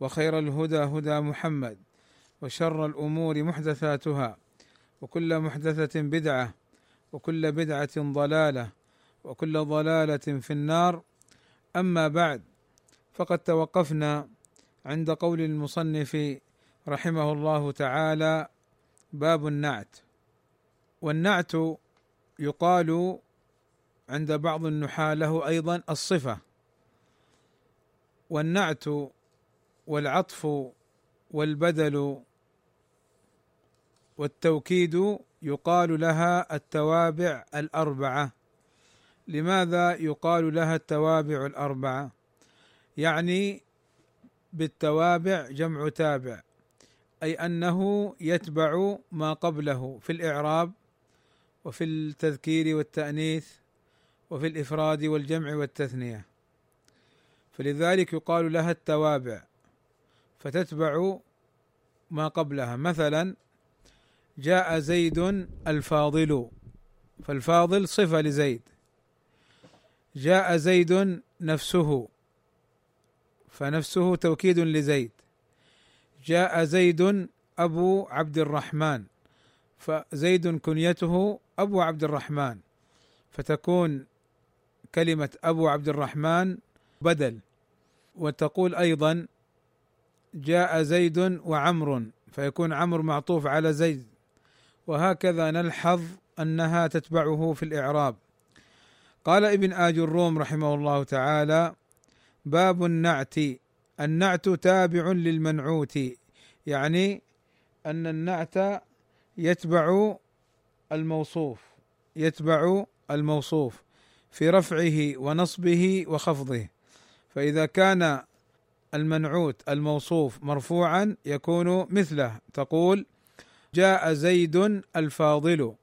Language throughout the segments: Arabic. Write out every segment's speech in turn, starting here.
وخير الهدى هدى محمد وشر الأمور محدثاتها وكل محدثة بدعة وكل بدعة ضلالة وكل ضلالة في النار. أما بعد فقد توقفنا عند قول المصنف رحمه الله تعالى باب النعت. والنعت يقال عند بعض النحاة له أيضا الصفة. والنعت والعطف والبدل والتوكيد يقال لها التوابع الأربعة. لماذا يقال لها التوابع الأربعة؟ يعني بالتوابع جمع تابع أي أنه يتبع ما قبله في الإعراب وفي التذكير والتأنيث وفي الإفراد والجمع والتثنية. فلذلك يقال لها التوابع. فتتبع ما قبلها. مثلا جاء زيد الفاضل فالفاضل صفة لزيد. جاء زيد نفسه فنفسه توكيد لزيد. جاء زيد أبو عبد الرحمن فزيد كنيته أبو عبد الرحمن. فتكون كلمة أبو عبد الرحمن بدل. وتقول أيضا جاء زيد وعمر فيكون عمرو معطوف على زيد. وهكذا نلحظ أنها تتبعه في الإعراب. قال ابن آج الروم رحمه الله تعالى باب النعت. النعت تابع للمنعوت يعني أن النعت يتبع الموصوف يتبع الموصوف في رفعه ونصبه وخفضه. فإذا كان المنعوت الموصوف مرفوعا يكون مثله. تقول جاء زيد الفاضل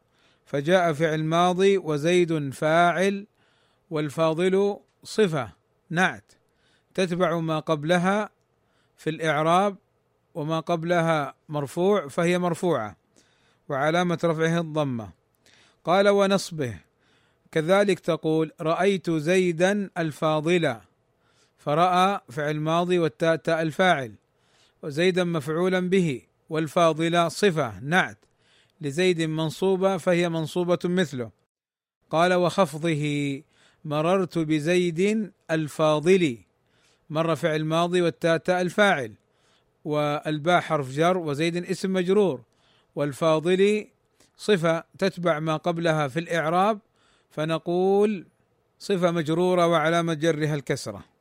فجاء فعل ماضي وزيد فاعل والفاضل صفة نعت. تتبع ما قبلها في الإعراب وما قبلها مرفوع فهي مرفوعة وعلامة رفعه الضمة. قال ونصبه. كذلك تقول رأيت زيدا الفاضل. فرأى فعل ماضي والتاء تاء الفاعل وزيدا مفعولا به والفاضلة صفة نعت لزيد منصوبة فهي منصوبة مثله. قال وخفضه مررت بزيد الفاضل مر فعل ماضي والتاء تاء الفاعل والباء حرف جر وزيد اسم مجرور والفاضل صفة تتبع ما قبلها في الإعراب فنقول صفة مجرورة وعلامة جرها الكسرة.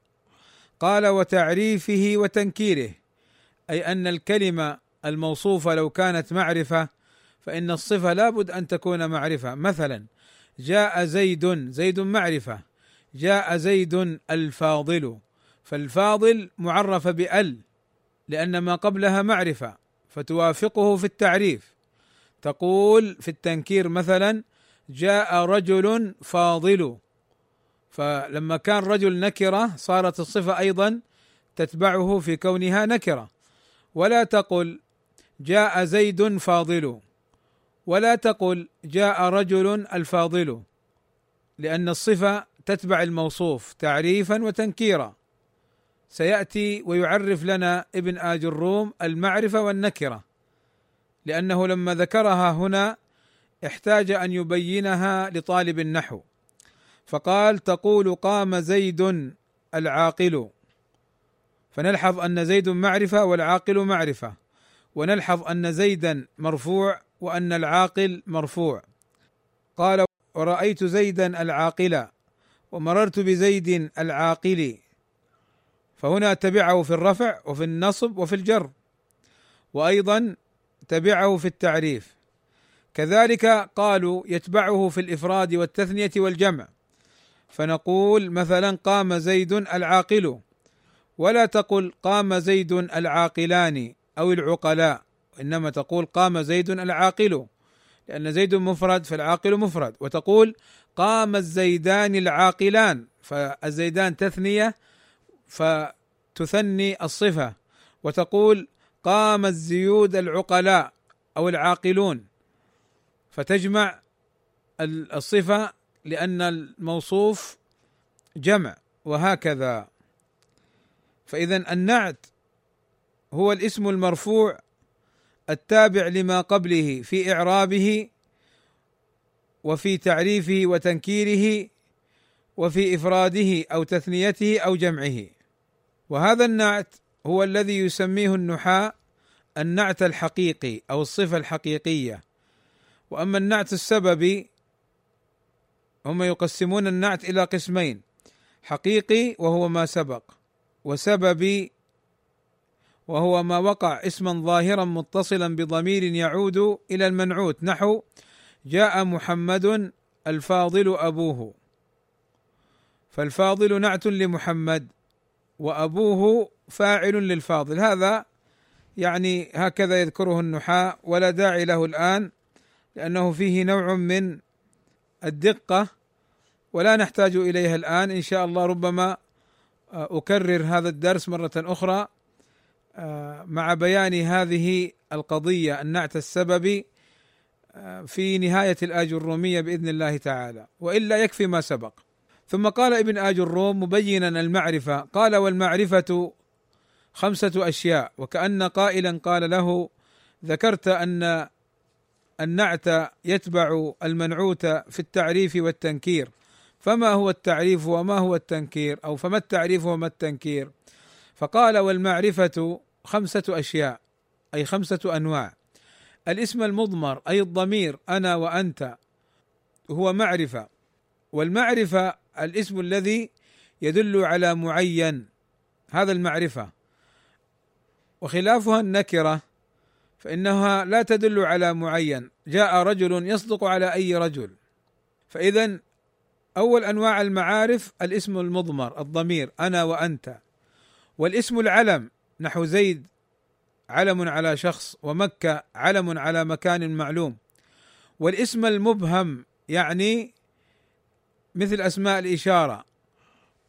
قال وتعريفه وتنكيره أي أن الكلمة الموصوفة لو كانت معرفة فإن الصفة لابد أن تكون معرفة. مثلا جاء زيد زيد معرفة. جاء زيد الفاضل فالفاضل معرفه بأل لأن ما قبلها معرفة فتوافقه في التعريف. تقول في التنكير مثلا جاء رجل فاضل. فلما كان رجل نكرة صارت الصفة أيضا تتبعه في كونها نكرة. ولا تقل جاء زيد فاضل. ولا تقل جاء رجل الفاضل. لأن الصفة تتبع الموصوف تعريفا وتنكيرا. سيأتي ويعرف لنا ابن آج الروم المعرفة والنكرة. لأنه لما ذكرها هنا احتاج أن يبينها لطالب النحو. فقال تقول قام زيد العاقل. فنلحظ أن زيد معرفة والعاقل معرفة. ونلحظ أن زيدا مرفوع وأن العاقل مرفوع. قال ورأيت زيدا العاقل ومررت بزيد العاقل. فهنا تبعه في الرفع وفي النصب وفي الجر. وأيضا تبعه في التعريف. كذلك قالوا يتبعه في الإفراد والتثنية والجمع. فنقول مثلا قام زيد العاقل. ولا تقل قام زيد العاقلان أو العقلاء إنما تقول قام زيد العاقل. لأن زيد مفرد فالعاقل مفرد. وتقول قام الزيدان العاقلان فالزيدان تثنية فتثني الصفة. وتقول قام الزيود العقلاء أو العاقلون فتجمع الصفة لأن الموصوف جمع وهكذا. فاذا النعت هو الاسم المرفوع التابع لما قبله في إعرابه وفي تعريفه وتنكيره وفي إفراده أو تثنيته أو جمعه. وهذا النعت هو الذي يسميه النحاة النعت الحقيقي أو الصفة الحقيقية. وأما النعت السببي هم يقسمون النعت إلى قسمين حقيقي وهو ما سبق وسببي وهو ما وقع اسما ظاهرا متصلا بضمير يعود إلى المنعوت نحو جاء محمد الفاضل أبوه. فالفاضل نعت لمحمد وأبوه فاعل للفاضل. هذا يعني هكذا يذكره النحاة ولا داعي له الآن لأنه فيه نوع من الدقة ولا نحتاج إليها الآن. إن شاء الله ربما أكرر هذا الدرس مرة أخرى مع بيان هذه القضية النعت السببي في نهاية الآج الرومية بإذن الله تعالى. وإلا يكفي ما سبق. ثم قال ابن آج الروم مبينا المعرفة قال والمعرفة خمسة أشياء. وكأن قائلا قال له ذكرت أن النعت يتبع المنعوت في التعريف والتنكير. فما هو التعريف وما هو التنكير؟ أو فما التعريف وما التنكير؟ فقال والمعرفة خمسة أشياء أي خمسة أنواع. الاسم المضمر أي الضمير أنا وأنت هو معرفة. والمعرفة الاسم الذي يدل على معين هذا المعرفة. وخلافها النكرة فإنها لا تدل على معين. جاء رجل يصدق على أي رجل. فاذا أول أنواع المعارف الاسم المضمر الضمير أنا وأنت. والاسم العلم نحو زيد علم على شخص ومكة علم على مكان معلوم. والاسم المبهم يعني مثل أسماء الإشارة.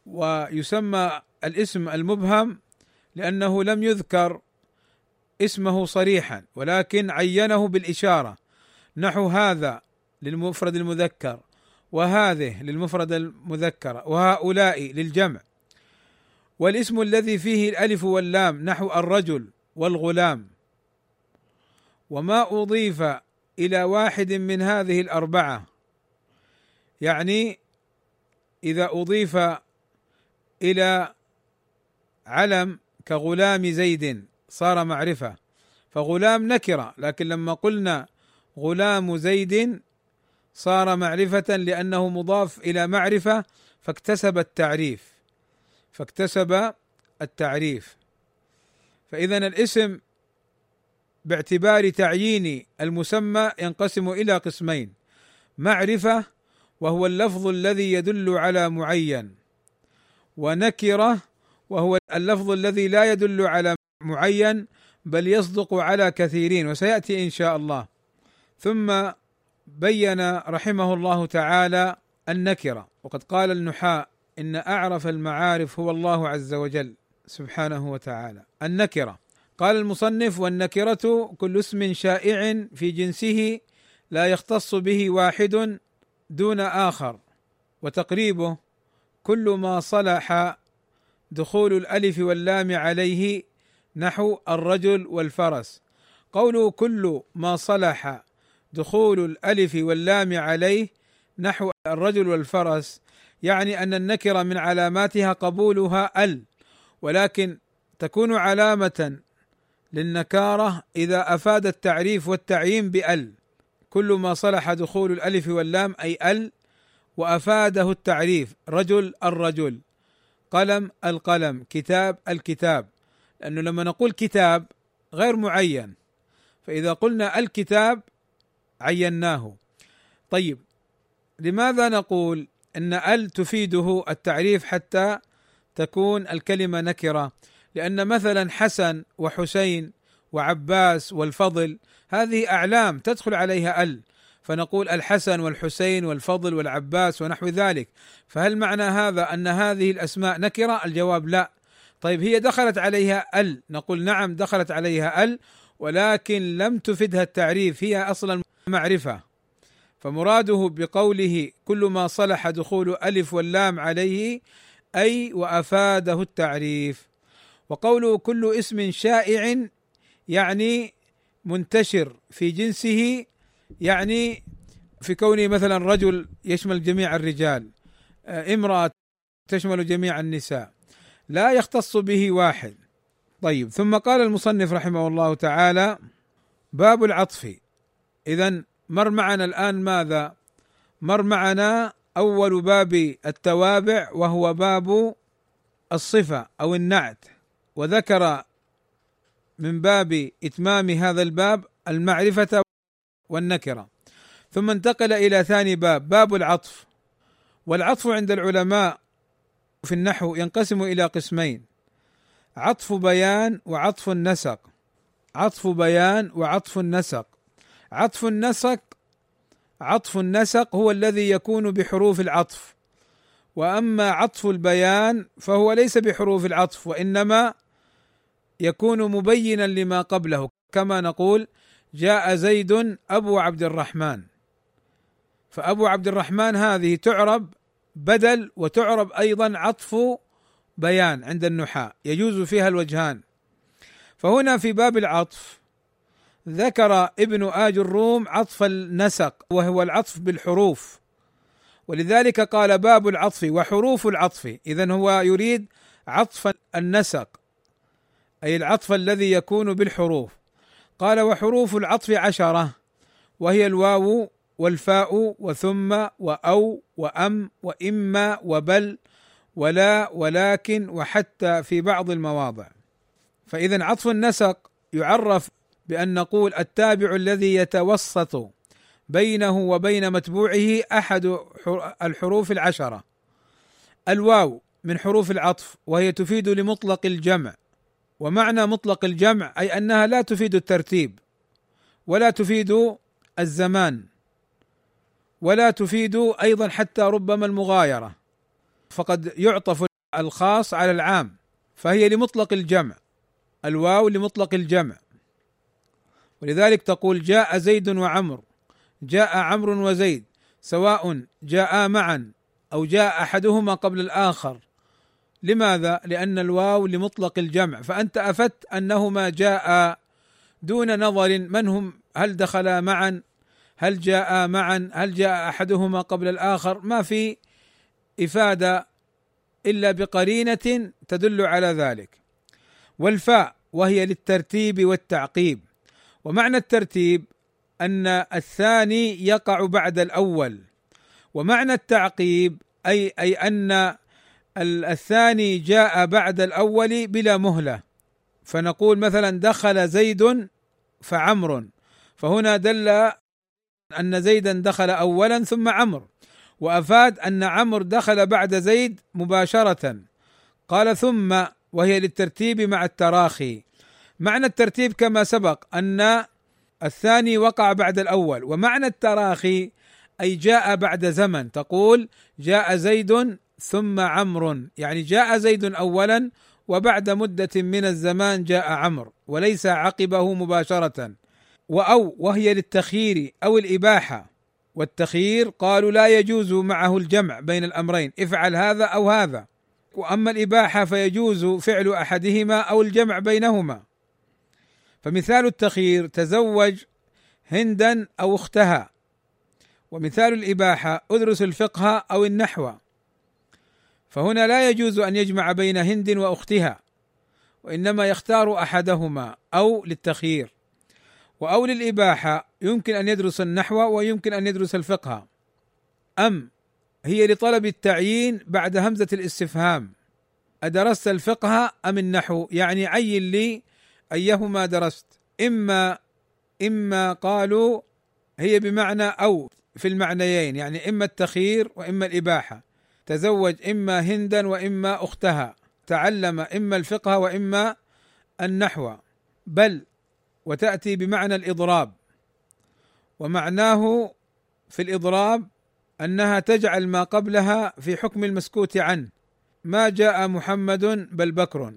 ويسمى الاسم المبهم لأنه لم يذكر اسمه صريحا ولكن عينه بالإشارة. نحو هذا للمفرد المذكر وهذه للمفرد المذكر وهؤلاء للجمع. والاسم الذي فيه الألف واللام نحو الرجل والغلام. وما أضيف إلى واحد من هذه الأربعة. يعني إذا أضيف إلى علم كغلام زيد صار معرفة. فغلام نكره لكن لما قلنا غلام زيد صار معرفة لأنه مضاف إلى معرفة فاكتسب التعريف. فاكتسب التعريف. فاذا الاسم باعتبار تعيين المسمى ينقسم إلى قسمين معرفة وهو اللفظ الذي يدل على معين ونكرة وهو اللفظ الذي لا يدل على معين بل يصدق على كثيرين وسيأتي إن شاء الله. ثم بين رحمه الله تعالى النكرة. وقد قال النحاة إن أعرف المعارف هو الله عز وجل سبحانه وتعالى. النكرة. قال المصنف والنكرة كل اسم شائع في جنسه لا يختص به واحد دون آخر. وتقريبه كل ما صلح دخول الألف واللام عليه نحو الرجل والفرس. قوله كل ما صلح دخول الألف واللام عليه نحو الرجل والفرس يعني أن النكرة من علاماتها قبولها ال ولكن تكون علامة للنكارة إذا أفاد التعريف والتعيين بال. كل ما صلح دخول الألف واللام أي ال وأفاده التعريف. رجل الرجل. قلم القلم. كتاب الكتاب. لأنه لما نقول كتاب غير معين فإذا قلنا الكتاب عيناه طيب لماذا نقول إن ال تفيده التعريف حتى تكون الكلمة نكرة؟ لأن مثلا حسن وحسين وعباس والفضل هذه أعلام تدخل عليها ال فنقول الحسن والحسين والفضل والعباس ونحو ذلك. فهل معنى هذا أن هذه الأسماء نكرة؟ الجواب لا. طيب هي دخلت عليها ال. نقول نعم دخلت عليها ال ولكن لم تفدها التعريف. هي أصلا معرفة. فمراده بقوله كل ما صلح دخول ألف واللام عليه أي وأفاده التعريف. وقوله كل اسم شائع يعني منتشر في جنسه يعني في كونه مثلا رجل يشمل جميع الرجال آه، امرأة تشمل جميع النساء. لا يختص به واحد. طيب ثم قال المصنف رحمه الله تعالى باب العطف. اذا مر معنا الآن ماذا؟ مر معنا أول باب التوابع وهو باب الصفة أو النعت. وذكر من باب إتمام هذا الباب المعرفة والنكرة. ثم انتقل إلى ثاني باب باب العطف. والعطف عند العلماء في النحو ينقسم إلى قسمين. عطف بيان وعطف النسق. عطف بيان وعطف النسق. عطف النسق عطف النسق هو الذي يكون بحروف العطف. وأما عطف البيان فهو ليس بحروف العطف وإنما يكون مبينا لما قبله. كما نقول جاء زيد أبو عبد الرحمن. فأبو عبد الرحمن هذه تعرب بدل وتعرب أيضا عطف بيان عند النحاة يجوز فيها الوجهان. فهنا في باب العطف ذكر ابن آج الروم عطف النسق وهو العطف بالحروف. ولذلك قال باب العطف وحروف العطف. اذا هو يريد عطف النسق أي العطف الذي يكون بالحروف. قال وحروف العطف عشرة وهي الواو والفاء وثم وأو وأم وإما وبل ولا ولكن وحتى في بعض المواضع. فاذا عطف النسق يعرف بأن نقول التابع الذي يتوسط بينه وبين متبوعه أحد الحروف العشرة. الواو من حروف العطف وهي تفيد لمطلق الجمع. ومعنى مطلق الجمع أي أنها لا تفيد الترتيب ولا تفيد الزمان. ولا تفيد أيضا حتى ربما المغايرة فقد يعطف الخاص على العام فهي لمطلق الجمع الواو لمطلق الجمع. ولذلك تقول جاء زيد وعمر جاء عمرو وزيد سواء جاء معا أو جاء أحدهما قبل الآخر. لماذا؟ لأن الواو لمطلق الجمع. فأنت أفدت أنهما جاء دون نظر من هم هل دخلا معا هل جاء معا؟ هل جاء أحدهما قبل الآخر؟ ما في إفادة إلا بقرينة تدل على ذلك. والفاء وهي للترتيب والتعقيب. ومعنى الترتيب أن الثاني يقع بعد الأول. ومعنى التعقيب أي أي أن الثاني جاء بعد الأول بلا مهلة. فنقول مثلا دخل زيد فعمر. فهنا دل أن زيدا دخل اولا ثم عمرو وأفاد أن عمرو دخل بعد زيد مباشرة. قال ثم وهي للترتيب مع التراخي. معنى الترتيب كما سبق أن الثاني وقع بعد الأول ومعنى التراخي أي جاء بعد زمن. تقول جاء زيد ثم عمرو يعني جاء زيد اولا وبعد مدة من الزمان جاء عمرو وليس عقبه مباشرة. وأو وهي للتخيير أو الإباحة. والتخيير قالوا لا يجوز معه الجمع بين الأمرين افعل هذا أو هذا. وأما الإباحة فيجوز فعل أحدهما أو الجمع بينهما. فمثال التخيير تزوج هندا أو اختها. ومثال الإباحة أدرس الفقه أو النحو. فهنا لا يجوز أن يجمع بين هند وأختها وإنما يختار أحدهما أو للتخيير. وأو للإباحة يمكن أن يدرس النحو ويمكن أن يدرس الفقه. أم هي لطلب التعيين بعد همزة الاستفهام. أدرست الفقه أم النحو؟ يعني عين لي أيهما درست. إما إما قالوا هي بمعنى أو في المعنيين يعني إما التخيير وإما الإباحة. تزوج إما هندا وإما أختها. تعلم إما الفقه وإما النحو. بل وتأتي بمعنى الإضراب. ومعناه في الإضراب أنها تجعل ما قبلها في حكم المسكوت عنه. ما جاء محمد بل بكر.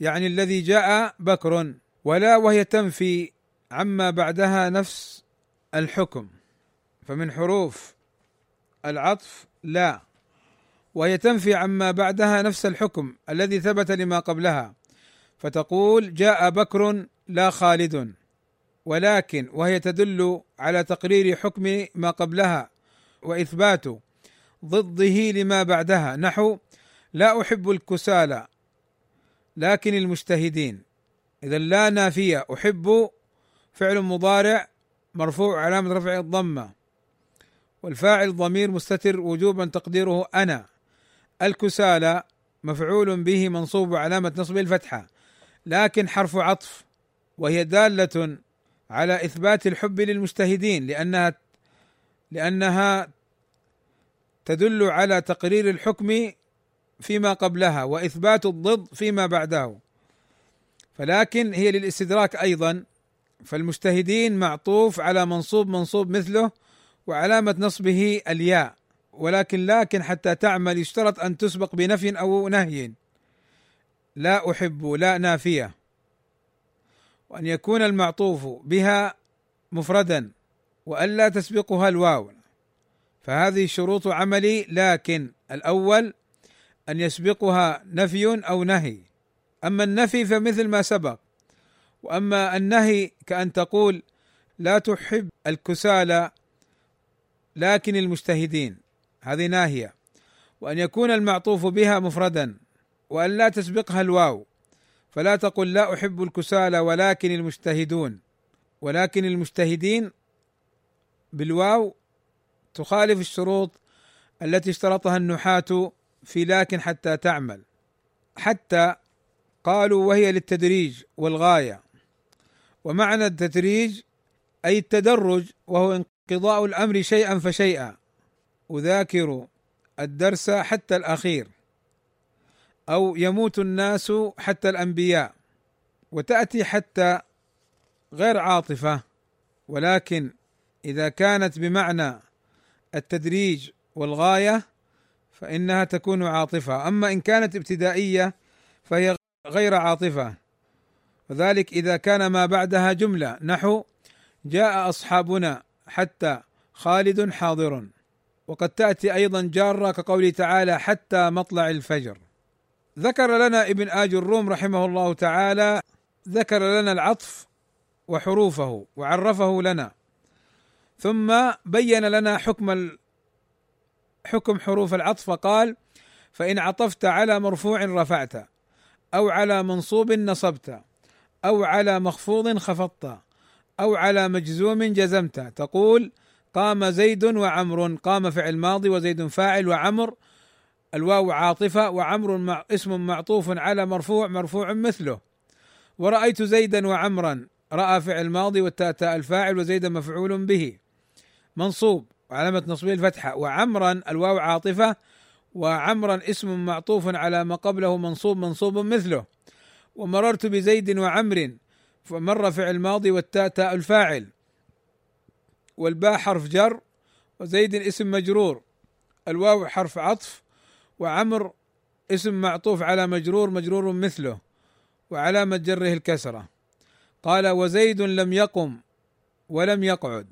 يعني الذي جاء بكر ولا وهي تنفي عما بعدها نفس الحكم. فمن حروف العطف لا. وهي تنفي عما بعدها نفس الحكم الذي ثبت لما قبلها. فتقول جاء بكر لا خالد ولكن وهي تدل على تقرير حكم ما قبلها وإثبات ضده لما بعدها. نحو لا أحب الكسالى لكن المجتهدين. إذا لا نافية أحب فعل مضارع مرفوع علامة رفع الضمة. والفاعل ضمير مستتر وجوبا تقديره أنا. الكسالى مفعول به منصوب علامة نصبه الفتحة لكن حرف عطف. وهي دالة على إثبات الحب للمجتهدين لانها لأنها تدل على تقرير الحكم فيما قبلها وإثبات الضد فيما بعده. فلكن هي للاستدراك أيضا فالمجتهدين معطوف على منصوب منصوب مثله وعلامة نصبه الياء ولكن لكن حتى تعمل يشترط أن تسبق بنفي أو نهي. لا أحب لا نافية. وأن يكون المعطوف بها مفردا والا تسبقها الواو. فهذه شروط عمل لكن الأول أن يسبقها نفي أو نهي. أما النفي فمثل ما سبق. وأما النهي كأن تقول لا تحب الكسالى لكن المجتهدين. هذه ناهية. وأن يكون المعطوف بها مفردا وأن لا تسبقها الواو. فلا تقل لا أحب الكسالى ولكن المجتهدون. ولكن المجتهدين بالواو تخالف الشروط التي اشترطها النحاة في لكن حتى تعمل. حتى قالوا وهي للتدريج والغاية. ومعنى التدريج أي التدرج وهو انقضاء الأمر شيئا فشيئا. أذاكر الدرس حتى الأخير. أو يموت الناس حتى الأنبياء وتأتي حتى غير عاطفة ولكن إذا كانت بمعنى التدريج والغاية فإنها تكون عاطفة. أما إن كانت ابتدائية فهي غير عاطفة. وذلك إذا كان ما بعدها جملة. نحو جاء أصحابنا حتى خالد حاضر. وقد تأتي أيضا جارة كقوله تعالى حتى مطلع الفجر. ذكر لنا ابن آج الروم رحمه الله تعالى ذكر لنا العطف وحروفه وعرفه لنا. ثم بين لنا حكم حكم حروف العطف فقال فإن عطفت على مرفوع رفعت أو على منصوب نصبت أو على مخفوض خفضت أو على مجزوم جزمت. تقول قام زيد وعمر قام فعل ماضي وزيد فاعل وعمر الواو عاطفة وعمر مع اسم معطوف على مرفوع مرفوع مثله. ورأيت زيدا وعمرا رأى فعل ماضي والتاء تاء الفاعل وزيدا مفعول به. منصوب وعلامة نصبه الفتحة. وعمرا الواو عاطفة. وعمرا اسم معطوف على ما قبله منصوب منصوب مثله. ومررت بزيد وعمر فمر فعل ماضي والتاء تاء الفاعل. والباء حرف جر وزيد اسم مجرور. الواو حرف عطف. وعمر اسم معطوف على مجرور مجرور مثله وعلامة جره الكسرة. قال وزيد لم يقم ولم يقعد.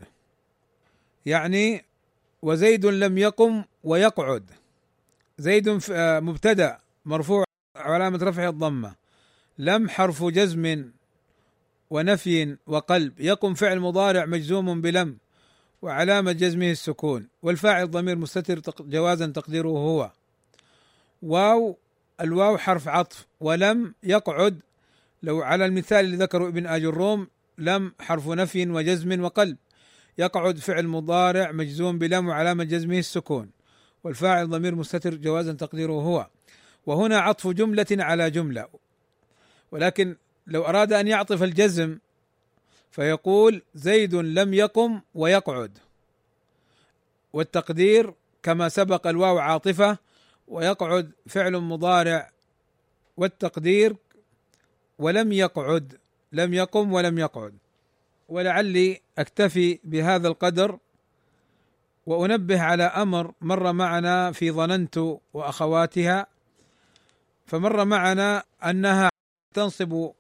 يعني وزيد لم يقم ويقعد. زيد مبتدأ مرفوع علامة رفعه الضمة. لم حرف جزم ونفي وقلب. يقم فعل مضارع مجزوم بلم وعلامة جزمه السكون. والفاعل ضمير مستتر جوازا تقديره هو. واو الواو حرف عطف ولم يقعد. لو على المثال اللي ذكره ابن آج الروم لم حرف نفي وجزم وقلب. يقعد فعل مضارع مجزوم بلم وعلامة جزمه السكون والفاعل ضمير مستتر جوازا تقديره هو. وهنا عطف جملة على جملة. ولكن لو أراد أن يعطف الجزم فيقول زيد لم يقم ويقعد. والتقدير كما سبق الواو عاطفة ويقعد فعل مضارع والتقدير ولم يقعد لم يقم ولم يقعد. ولعلي أكتفي بهذا القدر وأنبه على أمر مر معنا في ظننت وأخواتها فمر معنا أنها تنصب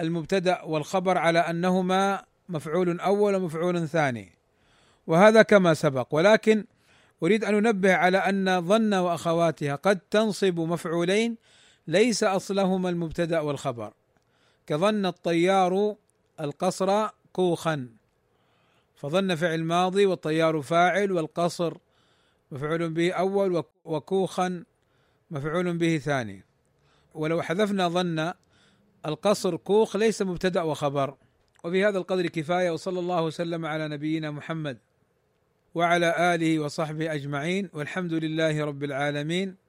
المبتدأ والخبر على أنهما مفعول أول ومفعول ثاني وهذا كما سبق. ولكن أريد أن أنبه على أن ظن وأخواتها قد تنصب مفعولين ليس أصلهما المبتدأ والخبر. كظن الطيار القصر كوخا فظن فعل ماضي والطيار فاعل والقصر مفعول به أول وكوخا مفعول به ثاني. ولو حذفنا ظن القصر كوخ ليس مبتدأ وخبر. وفي هذا القدر كفاية وصلى الله وسلم على نبينا محمد. وعلى آله وصحبه أجمعين والحمد لله رب العالمين